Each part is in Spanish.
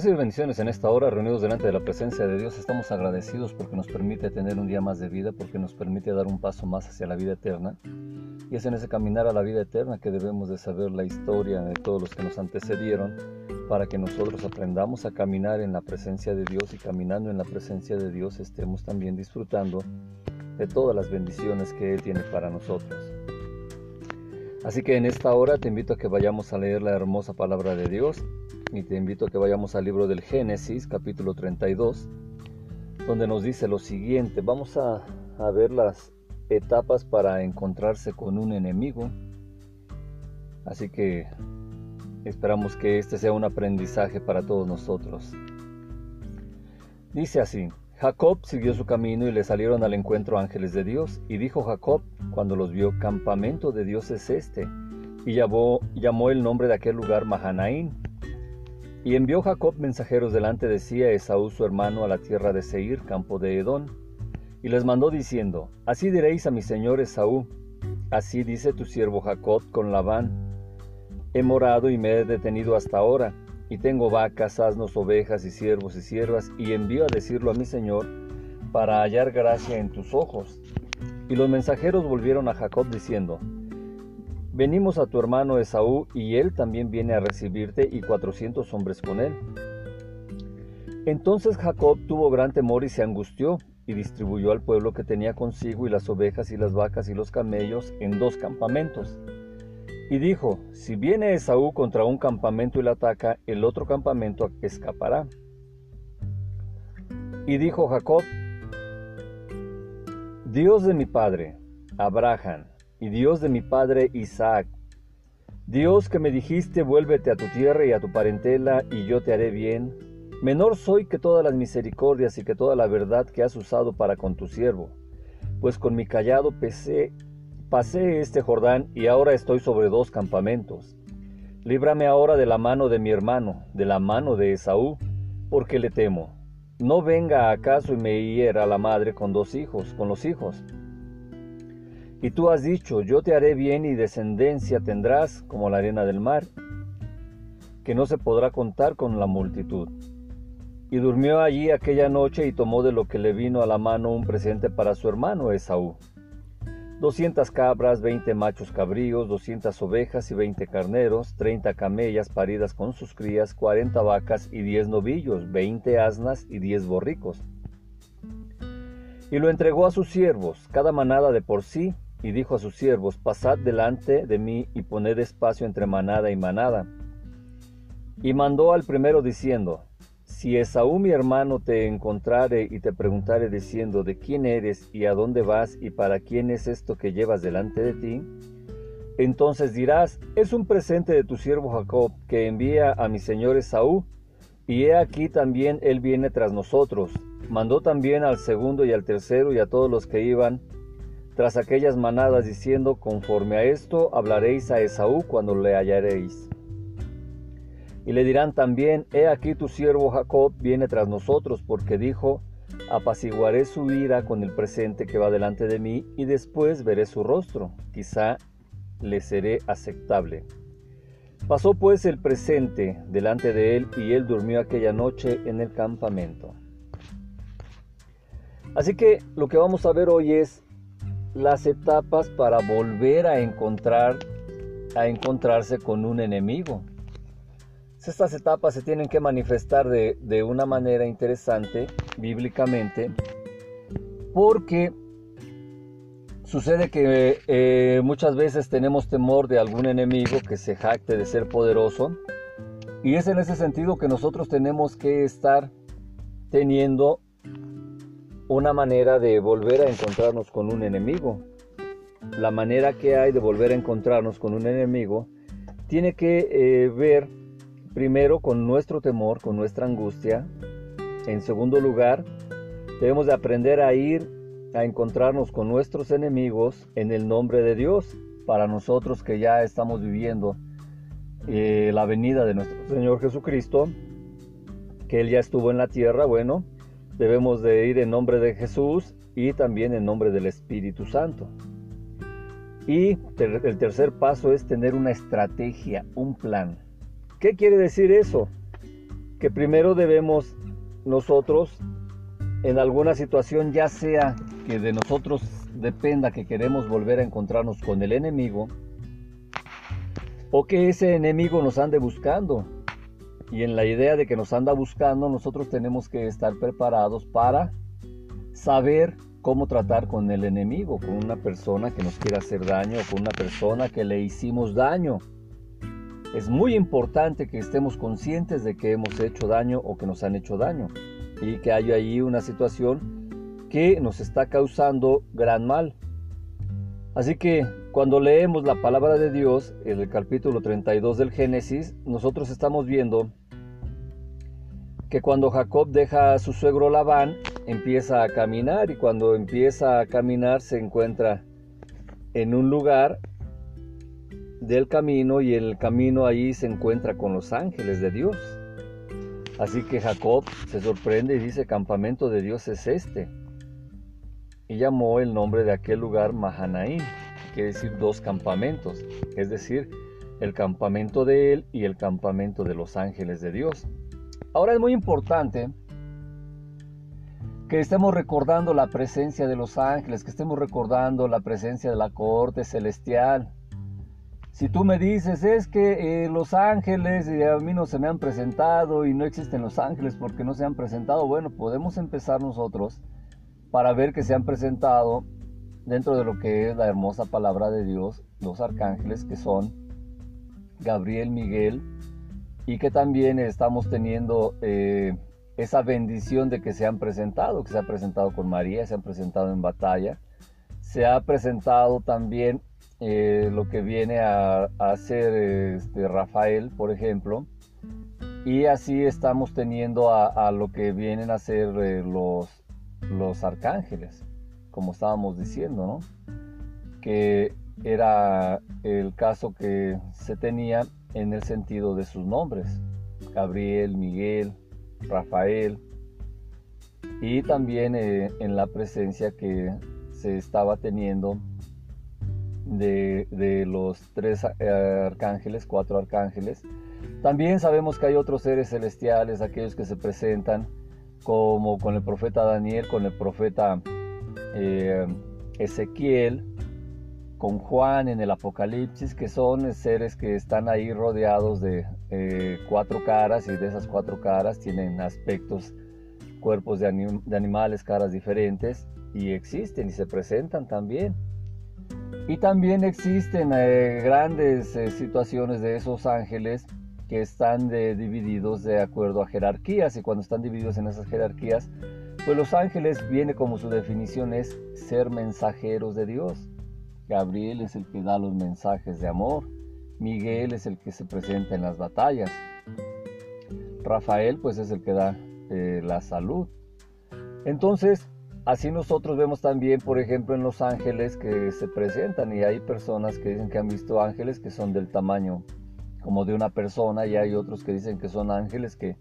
Recibe bendiciones en esta hora, reunidos delante de la presencia de Dios. Estamos agradecidos porque nos permite tener un día más de vida, porque nos permite dar un paso más hacia la vida eterna. Y es en ese caminar a la vida eterna que debemos de saber la historia de todos los que nos antecedieron, para que nosotros aprendamos a caminar en la presencia de Dios y caminando en la presencia de Dios estemos también disfrutando de todas las bendiciones que Él tiene para nosotros. Así que en esta hora te invito a que vayamos a leer la hermosa palabra de Dios y te invito a que vayamos al libro del Génesis, capítulo 32, donde nos dice lo siguiente. Vamos a, ver las etapas para encontrarse con un enemigo. Así que esperamos que este sea un aprendizaje para todos nosotros. Dice así, Jacob siguió su camino y le salieron al encuentro ángeles de Dios, y dijo Jacob, cuando los vio, campamento de Dios es este, y llamó, llamó el nombre de aquel lugar Mahanaín, y envió Jacob mensajeros delante de sí a Esaú su hermano a la tierra de Seir, campo de Edón, y les mandó diciendo, Así diréis a mi señor Esaú, así dice tu siervo Jacob con Labán, he morado y me he detenido hasta ahora, y tengo vacas, asnos, ovejas y siervos y siervas, y envío a decirlo a mi señor, para hallar gracia en tus ojos. Y los mensajeros volvieron a Jacob diciendo, Venimos a tu hermano Esaú y él también viene a recibirte y cuatrocientos hombres con él. Entonces Jacob tuvo gran temor y se angustió y distribuyó al pueblo que tenía consigo y las ovejas y las vacas y los camellos en dos campamentos. Y dijo, si viene Esaú contra un campamento y la ataca, el otro campamento escapará. Y dijo Jacob, Dios de mi padre, Abraham, y Dios de mi padre Isaac. Dios que me dijiste, vuélvete a tu tierra y a tu parentela, y yo te haré bien. Menor soy que todas las misericordias y que toda la verdad que has usado para con tu siervo. Pues con mi callado pesé, pasé este Jordán y ahora estoy sobre dos campamentos. Líbrame ahora de la mano de mi hermano, de la mano de Esaú, porque le temo. No venga acaso y me hiera la madre con dos hijos, con los hijos y tú has dicho, yo te haré bien y descendencia tendrás como la arena del mar, que no se podrá contar con la multitud. Y durmió allí aquella noche y tomó de lo que le vino a la mano un presente para su hermano Esaú. Doscientas cabras, veinte machos cabríos, doscientas ovejas y veinte carneros, treinta camellas paridas con sus crías, cuarenta vacas y diez novillos, veinte asnas y diez borricos. Y lo entregó a sus siervos, cada manada de por sí, y dijo a sus siervos, Pasad delante de mí y poned espacio entre manada y manada. Y mandó al primero diciendo, Si Esaú mi hermano te encontrare y te preguntare diciendo, ¿de quién eres y a dónde vas y para quién es esto que llevas delante de ti? Entonces dirás, es un presente de tu siervo Jacob que envía a mi señor Esaú, y he aquí también él viene tras nosotros. Mandó también al segundo y al tercero y a todos los que iban tras aquellas manadas diciendo, conforme a esto hablaréis a Esaú cuando le hallaréis. Y le dirán también, he aquí tu siervo Jacob viene tras nosotros, porque dijo, apaciguaré su ira con el presente que va delante de mí, y después veré su rostro, quizá le seré aceptable. Pasó pues el presente delante de él, y él durmió aquella noche en el campamento. Así que lo que vamos a ver hoy es las etapas para volver a encontrar a encontrarse con un enemigo. Estas etapas se tienen que manifestar de, una manera interesante bíblicamente porque sucede que eh, muchas veces tenemos temor de algún enemigo que se jacte de ser poderoso y es en ese sentido que nosotros tenemos que estar teniendo una manera de volver a encontrarnos con un enemigo. La manera que hay de volver a encontrarnos con un enemigo tiene que eh, ver primero con nuestro temor, con nuestra angustia. En segundo lugar, debemos de aprender a ir a encontrarnos con nuestros enemigos en el nombre de Dios. Para nosotros que ya estamos viviendo eh, la venida de nuestro Señor Jesucristo, que Él ya estuvo en la tierra, bueno, Debemos de ir en nombre de Jesús y también en nombre del Espíritu Santo. Y el tercer paso es tener una estrategia, un plan. ¿Qué quiere decir eso? que primero debemos nosotros en alguna situación, ya sea que de nosotros dependa que queremos volver a encontrarnos con el enemigo, o que ese enemigo nos ande buscando. Y en la idea de que nos anda buscando, nosotros tenemos que estar preparados para saber cómo tratar con el enemigo, con una persona que nos quiera hacer daño, con una persona que le hicimos daño. Es muy importante que estemos conscientes de que hemos hecho daño o que nos han hecho daño y que hay ahí una situación que nos está causando gran mal. Así que cuando leemos la palabra de Dios en el capítulo 32 del Génesis, nosotros estamos viendo que cuando Jacob deja a su suegro Labán, empieza a caminar y cuando empieza a caminar se encuentra en un lugar del camino y el camino ahí se encuentra con los ángeles de Dios. Así que Jacob se sorprende y dice, campamento de Dios es este. Y llamó el nombre de aquel lugar Mahanaim, quiere decir dos campamentos, es decir, el campamento de él y el campamento de los ángeles de Dios. Ahora es muy importante que estemos recordando la presencia de los ángeles, que estemos recordando la presencia de la corte celestial. Si tú me dices, es que eh, los ángeles y a mí no se me han presentado y no existen los ángeles porque no se han presentado, bueno, podemos empezar nosotros para ver que se han presentado dentro de lo que es la hermosa palabra de Dios, los arcángeles que son Gabriel, Miguel, y que también estamos teniendo eh, esa bendición de que se han presentado, que se ha presentado con María, se han presentado en batalla, se ha presentado también eh, lo que viene a, hacer este, Rafael, por ejemplo, y así estamos teniendo a, lo que vienen a ser eh, los, los arcángeles, como estábamos diciendo, ¿no? Que era el caso que se tenía en el sentido de sus nombres, Gabriel, Miguel, Rafael, y también eh, en la presencia que se estaba teniendo de, los tres eh, arcángeles, cuatro arcángeles. También sabemos que hay otros seres celestiales, aquellos que se presentan como con el profeta Daniel, con el profeta eh, Ezequiel, con Juan en el Apocalipsis, que son seres que están ahí rodeados de eh, cuatro caras y de esas cuatro caras tienen aspectos, cuerpos de, animales, caras diferentes y existen y se presentan también. Y también existen eh, grandes eh, situaciones de esos ángeles que están divididos de acuerdo a jerarquías y cuando están divididos en esas jerarquías, pues los ángeles viene como su definición es ser mensajeros de Dios. Gabriel es el que da los mensajes de amor. Miguel es el que se presenta en las batallas. Rafael pues es el que da eh, la salud. Entonces, así nosotros vemos también, por ejemplo, en los ángeles que se presentan y hay personas que dicen que han visto ángeles que son del tamaño como de una persona y hay otros que dicen que son ángeles que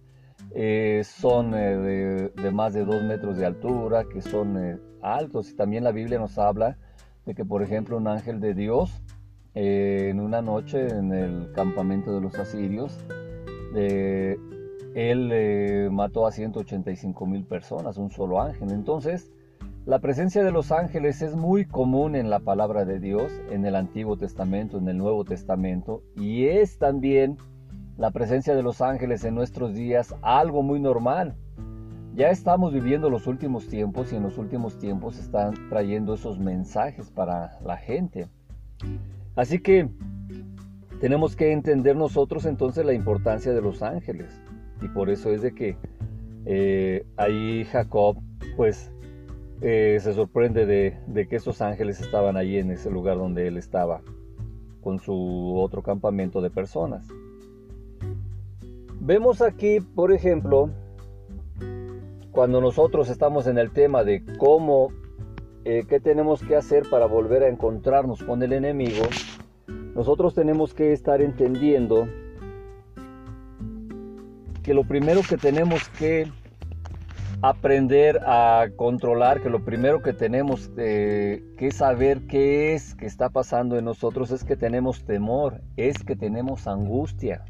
eh, son eh, de, más de dos metros de altura, que son altos y también la Biblia nos habla de que, por ejemplo, un ángel de Dios eh, en una noche en el campamento de los asirios, él eh, mató a 185 mil personas, un solo ángel. Entonces, la presencia de los ángeles es muy común en la palabra de Dios, en el Antiguo Testamento, en el Nuevo Testamento, y es también la presencia de los ángeles en nuestros días algo muy normal. Ya estamos viviendo los últimos tiempos y en los últimos tiempos están trayendo esos mensajes para la gente. Así que tenemos que entender nosotros entonces la importancia de los ángeles. Y por eso es de que eh, ahí Jacob pues eh, se sorprende de, de, que esos ángeles estaban allí en ese lugar donde él estaba con su otro campamento de personas. Vemos aquí, por ejemplo, cuando nosotros estamos en el tema de cómo, eh, qué tenemos que hacer para volver a encontrarnos con el enemigo, nosotros tenemos que estar entendiendo que lo primero que tenemos que aprender a controlar, que lo primero que tenemos eh, que saber qué es que está pasando en nosotros es que tenemos temor, es que tenemos angustia.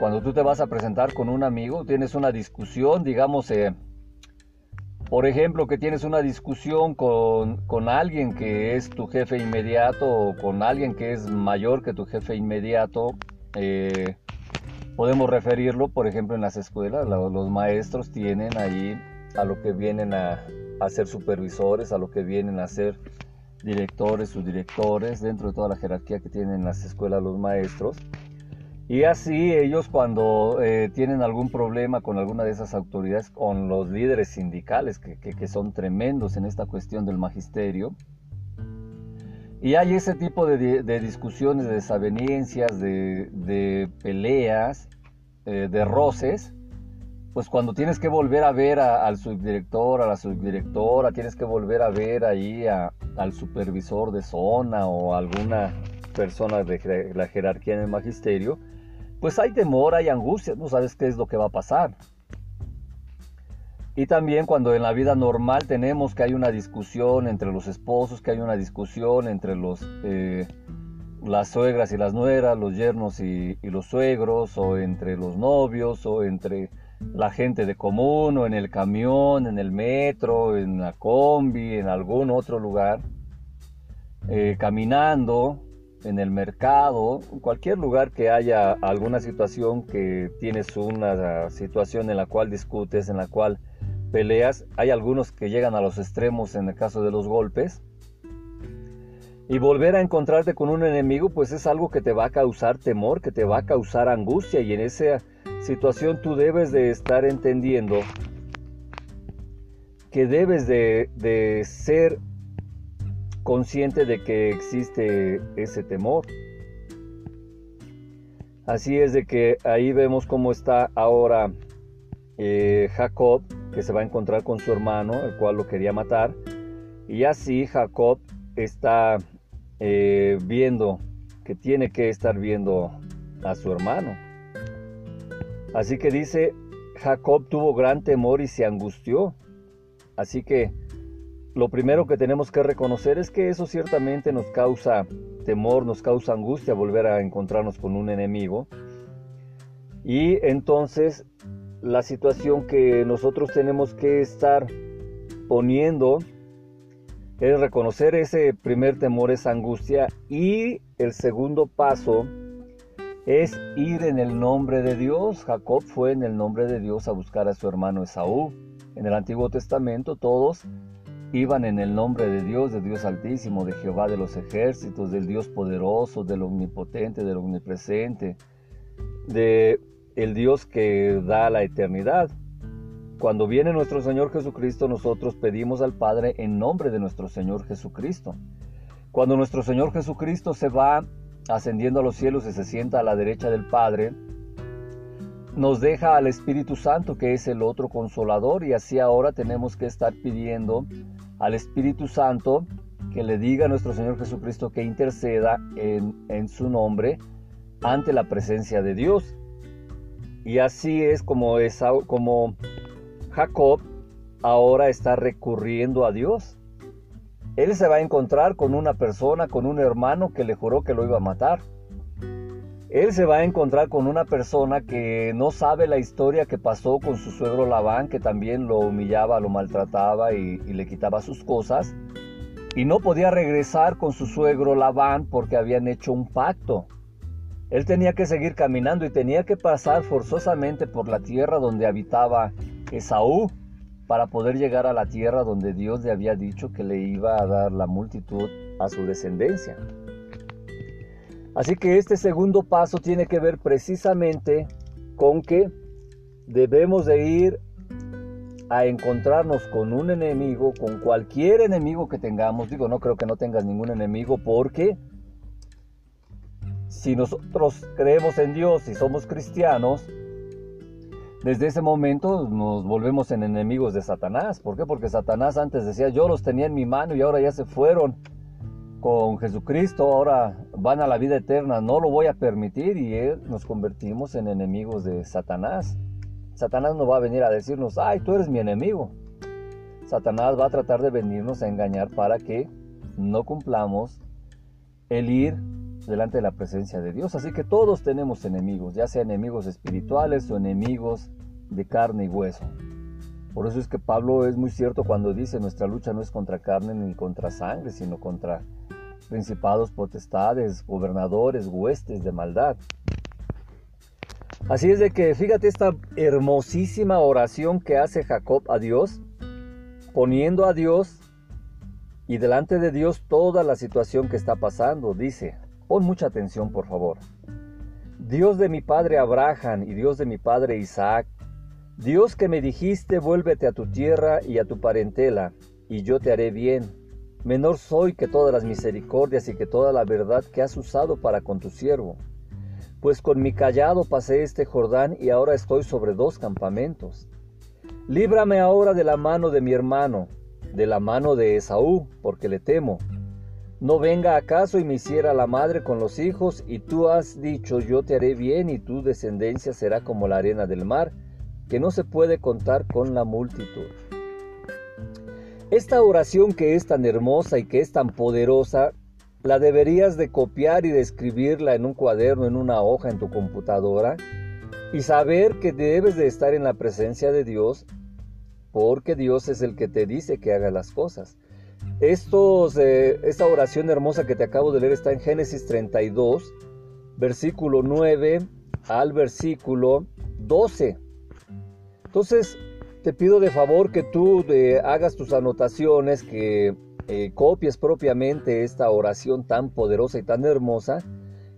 Cuando tú te vas a presentar con un amigo, tienes una discusión, digamos, eh, por ejemplo, que tienes una discusión con, con, alguien que es tu jefe inmediato o con alguien que es mayor que tu jefe inmediato, eh, podemos referirlo, por ejemplo, en las escuelas, los maestros tienen ahí a lo que vienen a, a ser supervisores, a lo que vienen a ser directores, subdirectores, dentro de toda la jerarquía que tienen en las escuelas los maestros. Y así ellos cuando eh, tienen algún problema con alguna de esas autoridades, con los líderes sindicales, que, que, son tremendos en esta cuestión del magisterio, y hay ese tipo de, de discusiones, de desavenencias, de, de peleas, eh, de roces, pues cuando tienes que volver a ver al subdirector, a la subdirectora, tienes que volver a ver ahí al supervisor de zona o alguna persona de la jerarquía en el magisterio, pues hay temor, hay angustia, no sabes qué es lo que va a pasar. Y también cuando en la vida normal tenemos que hay una discusión entre los esposos, que hay una discusión entre los, eh, las suegras y las nueras, los yernos y, los suegros, o entre los novios, o entre la gente de común, o en el camión, en el metro, en la combi, en algún otro lugar, eh, caminando, en el mercado, en cualquier lugar que haya alguna situación que tienes una situación en la cual discutes, en la cual peleas, hay algunos que llegan a los extremos en el caso de los golpes. Y volver a encontrarte con un enemigo, pues es algo que te va a causar temor, que te va a causar angustia. Y en esa situación tú debes de estar entendiendo que debes de, de ser consciente de que existe ese temor. Así es de que ahí vemos cómo está ahora eh, Jacob, que se va a encontrar con su hermano, el cual lo quería matar. Y así Jacob está eh, viendo que tiene que estar viendo a su hermano. Así que dice, Jacob tuvo gran temor y se angustió. Así que lo primero que tenemos que reconocer es que eso ciertamente nos causa temor, nos causa angustia volver a encontrarnos con un enemigo. Y entonces la situación que nosotros tenemos que estar poniendo es reconocer ese primer temor, esa angustia. Y el segundo paso es ir en el nombre de Dios. Jacob fue en el nombre de Dios a buscar a su hermano Esaú. En el Antiguo Testamento todos iban en el nombre de Dios, de Dios Altísimo, de Jehová de los ejércitos, del Dios poderoso, del omnipotente, del omnipresente, de el Dios que da la eternidad. Cuando viene nuestro Señor Jesucristo, nosotros pedimos al Padre en nombre de nuestro Señor Jesucristo. Cuando nuestro Señor Jesucristo se va ascendiendo a los cielos y se sienta a la derecha del Padre, nos deja al Espíritu Santo, que es el otro consolador, y así ahora tenemos que estar pidiendo al Espíritu Santo que le diga a nuestro Señor Jesucristo que interceda en, su nombre ante la presencia de Dios. Y así es como, es como Jacob ahora está recurriendo a Dios. Él se va a encontrar con una persona, con un hermano que le juró que lo iba a matar. Él se va a encontrar con una persona que no sabe la historia que pasó con su suegro Labán, que también lo humillaba, lo maltrataba y, le quitaba sus cosas. Y no podía regresar con su suegro Labán porque habían hecho un pacto. Él tenía que seguir caminando y tenía que pasar forzosamente por la tierra donde habitaba Esaú para poder llegar a la tierra donde Dios le había dicho que le iba a dar la multitud a su descendencia. Así que este segundo paso tiene que ver precisamente con que debemos de ir a encontrarnos con un enemigo, con cualquier enemigo que tengamos. Digo, no creo que no tengas ningún enemigo porque si nosotros creemos en Dios y somos cristianos, desde ese momento nos volvemos en enemigos de Satanás. ¿Por qué? Porque Satanás antes decía, yo los tenía en mi mano y ahora ya se fueron con Jesucristo ahora van a la vida eterna, no lo voy a permitir y él, nos convertimos en enemigos de Satanás. Satanás no va a venir a decirnos, ay, tú eres mi enemigo. Satanás va a tratar de venirnos a engañar para que no cumplamos el ir delante de la presencia de Dios. Así que todos tenemos enemigos, ya sean enemigos espirituales o enemigos de carne y hueso. Por eso es que Pablo es muy cierto cuando dice nuestra lucha no es contra carne ni contra sangre, sino contra principados, potestades, gobernadores, huestes de maldad. Así es de que fíjate esta hermosísima oración que hace Jacob a Dios, poniendo a Dios y delante de Dios toda la situación que está pasando. Dice, pon mucha atención por favor. Dios de mi padre Abraham y Dios de mi padre Isaac, Dios que me dijiste, vuélvete a tu tierra y a tu parentela, y yo te haré bien. Menor soy que todas las misericordias y que toda la verdad que has usado para con tu siervo. Pues con mi callado pasé este Jordán y ahora estoy sobre dos campamentos. Líbrame ahora de la mano de mi hermano, de la mano de Esaú, porque le temo. No venga acaso y me hiciera la madre con los hijos, y tú has dicho, yo te haré bien, y tu descendencia será como la arena del mar, que no se puede contar con la multitud. Esta oración que es tan hermosa y que es tan poderosa, la deberías de copiar y de escribirla en un cuaderno, en una hoja, en tu computadora, y saber que debes de estar en la presencia de Dios, porque Dios es el que te dice que hagas las cosas. Eh, esta oración hermosa que te acabo de leer está en Génesis 32, versículo 9 al versículo 12. Entonces, te pido de favor que tú eh, hagas tus anotaciones, que eh, copies propiamente esta oración tan poderosa y tan hermosa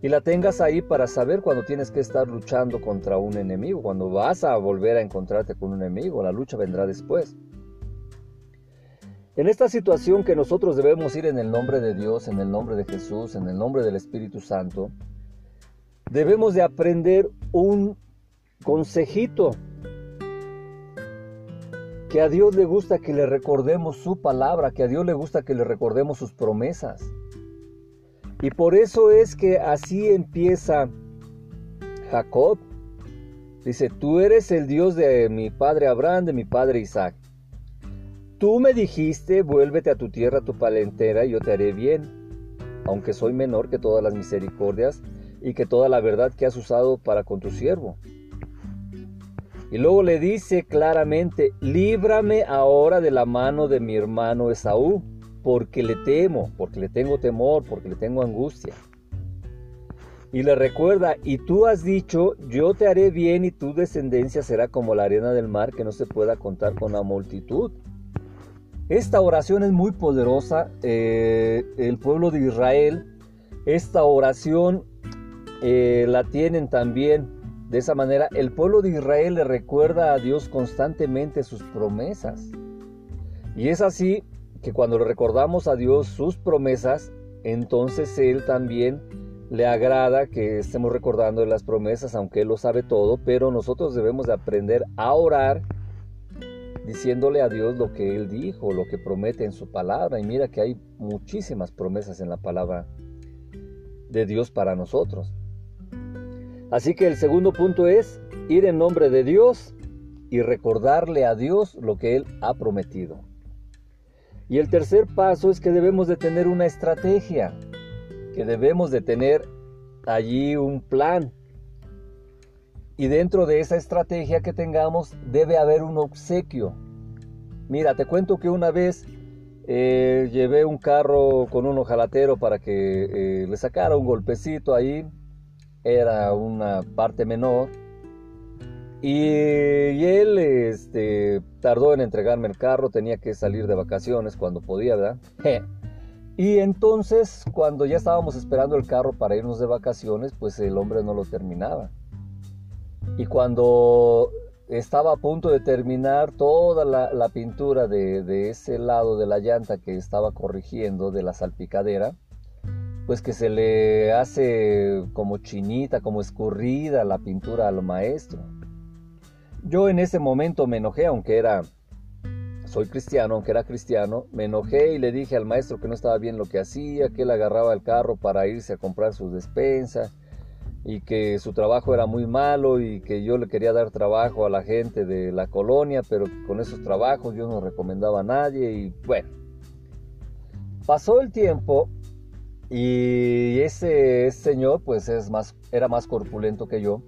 y la tengas ahí para saber cuando tienes que estar luchando contra un enemigo, cuando vas a volver a encontrarte con un enemigo, la lucha vendrá después. En esta situación que nosotros debemos ir en el nombre de Dios, en el nombre de Jesús, en el nombre del Espíritu Santo, debemos de aprender un consejito que a Dios le gusta que le recordemos su palabra, que a Dios le gusta que le recordemos sus promesas. Y por eso es que así empieza Jacob. Dice, tú eres el Dios de mi padre Abraham, de mi padre Isaac. Tú me dijiste, vuélvete a tu tierra, a tu palentera, y yo te haré bien, aunque soy menor que todas las misericordias y que toda la verdad que has usado para con tu siervo. Y luego le dice claramente, líbrame ahora de la mano de mi hermano Esaú, porque le temo, porque le tengo temor, porque le tengo angustia. Y le recuerda, y tú has dicho, yo te haré bien y tu descendencia será como la arena del mar que no se pueda contar con la multitud. Esta oración es muy poderosa. Eh, el pueblo de Israel, esta oración eh, la tienen también de esa manera, el pueblo de Israel le recuerda a Dios constantemente sus promesas. Y es así que cuando le recordamos a Dios sus promesas, entonces Él también le agrada que estemos recordando las promesas, aunque Él lo sabe todo, pero nosotros debemos de aprender a orar diciéndole a Dios lo que Él dijo, lo que promete en su palabra. Y mira que hay muchísimas promesas en la palabra de Dios para nosotros. Así que el segundo punto es ir en nombre de Dios y recordarle a Dios lo que Él ha prometido. Y el tercer paso es que debemos de tener una estrategia, que debemos de tener allí un plan. Y dentro de esa estrategia que tengamos debe haber un obsequio. Mira, te cuento que una vez eh, llevé un carro con un ojalatero para que eh, le sacara un golpecito ahí era una parte menor. Y, él este, tardó en entregarme el carro, tenía que salir de vacaciones cuando podía, ¿verdad? Y entonces, cuando ya estábamos esperando el carro para irnos de vacaciones, pues el hombre no lo terminaba. Y cuando estaba a punto de terminar toda la, pintura de, de, ese lado de la llanta que estaba corrigiendo de la salpicadera, pues que se le hace como chinita, como escurrida la pintura al maestro. Yo en ese momento me enojé, aunque era, soy cristiano, aunque era cristiano, me enojé y le dije al maestro que no estaba bien lo que hacía, que él agarraba el carro para irse a comprar sus despensas y que su trabajo era muy malo y que yo le quería dar trabajo a la gente de la colonia, pero con esos trabajos yo no recomendaba a nadie y bueno. Pasó el tiempo Y ese, señor, pues es más, era más corpulento que yo.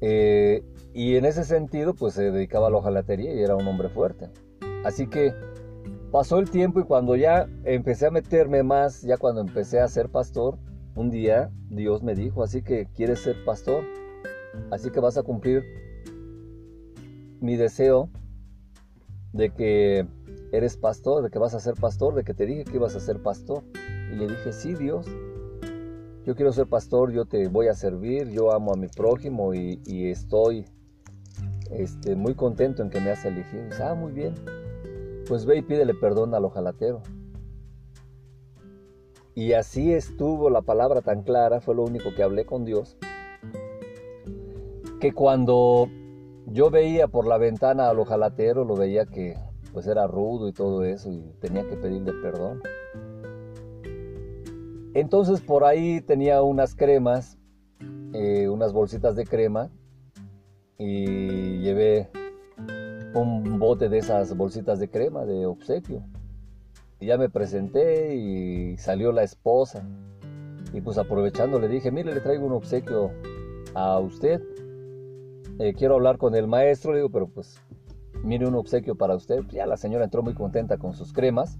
Eh, y en ese sentido, pues se dedicaba a la hojalatería y era un hombre fuerte. Así que pasó el tiempo y cuando ya empecé a meterme más, ya cuando empecé a ser pastor, un día Dios me dijo, así que quieres ser pastor, así que vas a cumplir mi deseo de que eres pastor, de que vas a ser pastor, de que te dije que ibas a ser pastor. Y le dije, sí, Dios, yo quiero ser pastor, yo te voy a servir, yo amo a mi prójimo y, estoy este, muy contento en que me has elegido. Dice, ah, muy bien, pues ve y pídele perdón al ojalatero. Y así estuvo la palabra tan clara, fue lo único que hablé con Dios, que cuando yo veía por la ventana al ojalatero, lo veía que pues era rudo y todo eso y tenía que pedirle perdón. Entonces por ahí tenía unas cremas, eh, unas bolsitas de crema y llevé un bote de esas bolsitas de crema de obsequio. Y ya me presenté y salió la esposa. Y pues aprovechando le dije, mire, le traigo un obsequio a usted. Eh, quiero hablar con el maestro, le digo, pero pues mire un obsequio para usted. Ya la señora entró muy contenta con sus cremas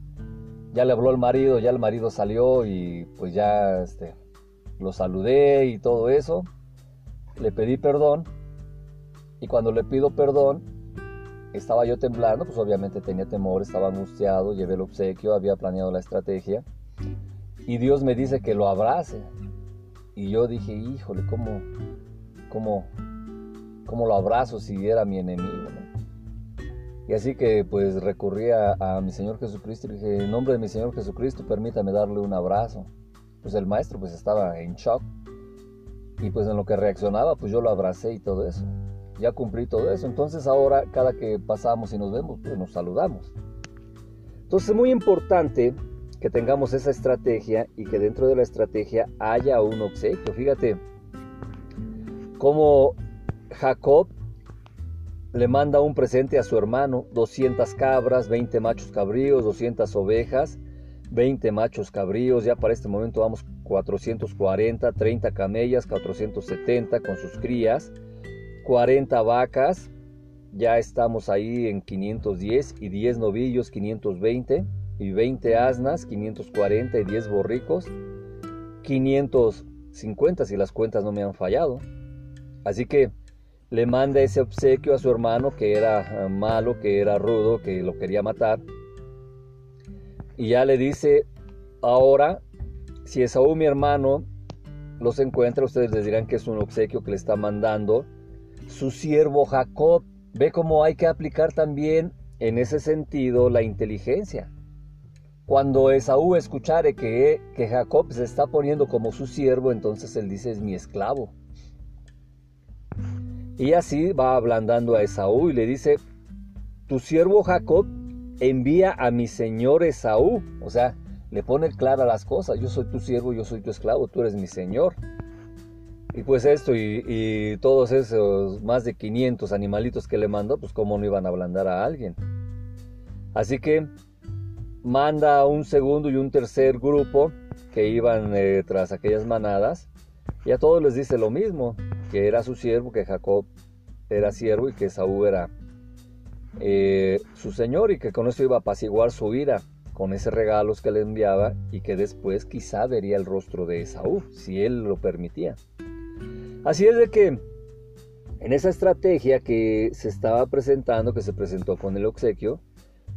ya le habló al marido, ya el marido salió y pues ya este, lo saludé y todo eso. Le pedí perdón y cuando le pido perdón, estaba yo temblando, pues obviamente tenía temor, estaba angustiado, llevé el obsequio, había planeado la estrategia y Dios me dice que lo abrace. Y yo dije, híjole, ¿cómo, cómo, cómo lo abrazo si era mi enemigo? Y así que pues recurrí a, mi Señor Jesucristo y dije, en nombre de mi Señor Jesucristo, permítame darle un abrazo. Pues el maestro pues estaba en shock. Y pues en lo que reaccionaba, pues yo lo abracé y todo eso. Ya cumplí todo eso. Entonces ahora cada que pasamos y nos vemos, pues nos saludamos. Entonces es muy importante que tengamos esa estrategia y que dentro de la estrategia haya un obsequio. Fíjate cómo Jacob le manda un presente a su hermano, 200 cabras, 20 machos cabríos, 200 ovejas, 20 machos cabríos, ya para este momento vamos 440, 30 camellas, 470 con sus crías, 40 vacas, ya estamos ahí en 510 y 10 novillos, 520 y 20 asnas, 540 y 10 borricos, 550 si las cuentas no me han fallado. Así que le manda ese obsequio a su hermano que era eh, malo, que era rudo, que lo quería matar. Y ya le dice, ahora, si Esaú mi hermano los encuentra, ustedes les dirán que es un obsequio que le está mandando su siervo Jacob. Ve cómo hay que aplicar también en ese sentido la inteligencia. Cuando Esaú escuchare que, que Jacob se está poniendo como su siervo, entonces él dice es mi esclavo. Y así va ablandando a Esaú y le dice, tu siervo Jacob envía a mi señor Esaú. O sea, le pone claras las cosas, yo soy tu siervo, yo soy tu esclavo, tú eres mi señor. Y pues esto y, todos esos más de 500 animalitos que le mandó, pues cómo no iban a ablandar a alguien. Así que manda un segundo y un tercer grupo que iban eh, tras aquellas manadas y a todos les dice lo mismo que era su siervo, que Jacob era siervo y que Saúl era eh, su señor y que con eso iba a apaciguar su ira con ese regalos que le enviaba y que después quizá vería el rostro de Esaú, si él lo permitía. Así es de que en esa estrategia que se estaba presentando, que se presentó con el obsequio,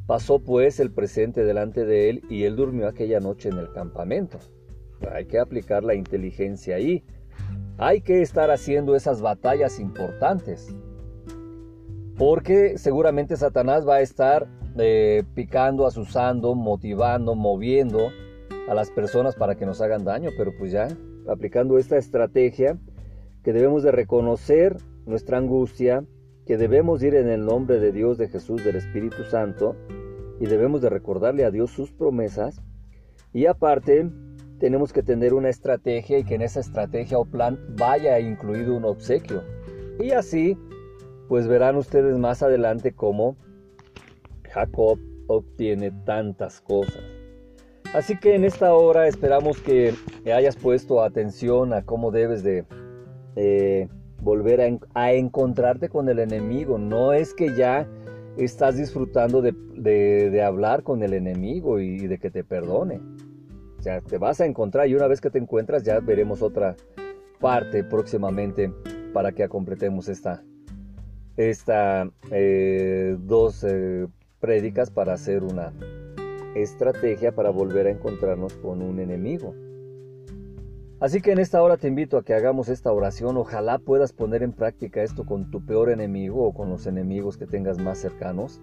pasó pues el presente delante de él y él durmió aquella noche en el campamento. Hay que aplicar la inteligencia ahí. Hay que estar haciendo esas batallas importantes. Porque seguramente Satanás va a estar eh, picando, asusando, motivando, moviendo a las personas para que nos hagan daño. Pero pues ya, aplicando esta estrategia, que debemos de reconocer nuestra angustia, que debemos ir en el nombre de Dios, de Jesús, del Espíritu Santo, y debemos de recordarle a Dios sus promesas. Y aparte, tenemos que tener una estrategia y que en esa estrategia o plan vaya incluido un obsequio. Y así, pues verán ustedes más adelante cómo Jacob obtiene tantas cosas. Así que en esta hora esperamos que hayas puesto atención a cómo debes de eh, volver a, encontrarte con el enemigo. No es que ya estás disfrutando de, hablar con el enemigo y de que te perdone. O sea, te vas a encontrar y una vez que te encuentras ya veremos otra parte próximamente para que completemos esta, esta eh, dos eh, prédicas para hacer una estrategia para volver a encontrarnos con un enemigo. Así que en esta hora te invito a que hagamos esta oración. Ojalá puedas poner en práctica esto con tu peor enemigo o con los enemigos que tengas más cercanos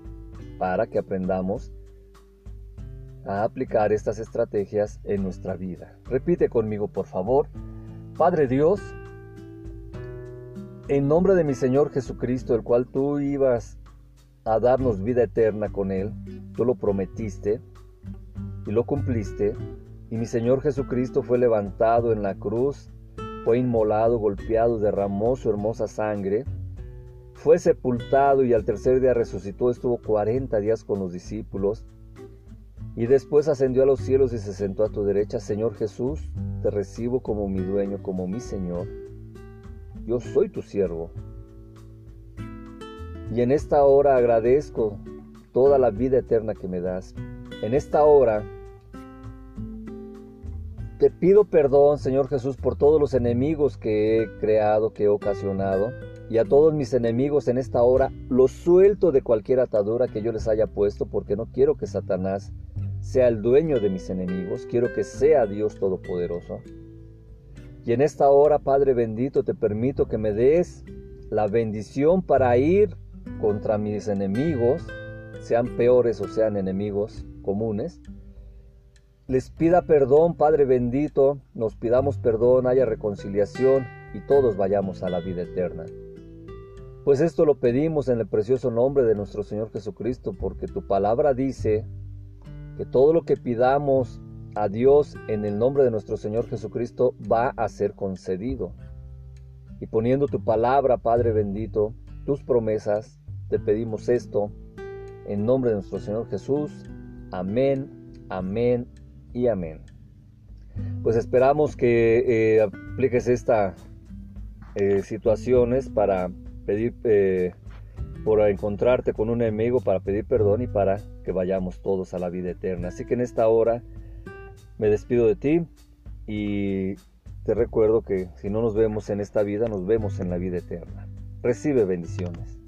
para que aprendamos a aplicar estas estrategias en nuestra vida. Repite conmigo, por favor. Padre Dios, en nombre de mi Señor Jesucristo, el cual tú ibas a darnos vida eterna con Él, tú lo prometiste y lo cumpliste, y mi Señor Jesucristo fue levantado en la cruz, fue inmolado, golpeado, derramó su hermosa sangre, fue sepultado y al tercer día resucitó, estuvo 40 días con los discípulos, y después ascendió a los cielos y se sentó a tu derecha. Señor Jesús, te recibo como mi dueño, como mi Señor. Yo soy tu siervo. Y en esta hora agradezco toda la vida eterna que me das. En esta hora te pido perdón, Señor Jesús, por todos los enemigos que he creado, que he ocasionado. Y a todos mis enemigos en esta hora los suelto de cualquier atadura que yo les haya puesto porque no quiero que Satanás sea el dueño de mis enemigos, quiero que sea Dios Todopoderoso. Y en esta hora, Padre bendito, te permito que me des la bendición para ir contra mis enemigos, sean peores o sean enemigos comunes. Les pida perdón, Padre bendito, nos pidamos perdón, haya reconciliación y todos vayamos a la vida eterna. Pues esto lo pedimos en el precioso nombre de nuestro Señor Jesucristo, porque tu palabra dice que todo lo que pidamos a Dios en el nombre de nuestro Señor Jesucristo va a ser concedido. Y poniendo tu palabra, Padre bendito, tus promesas, te pedimos esto en nombre de nuestro Señor Jesús. Amén, amén y amén. Pues esperamos que eh, apliques estas eh, situaciones para pedir eh, por encontrarte con un enemigo para pedir perdón y para que vayamos todos a la vida eterna. Así que en esta hora me despido de ti y te recuerdo que si no nos vemos en esta vida, nos vemos en la vida eterna. Recibe bendiciones.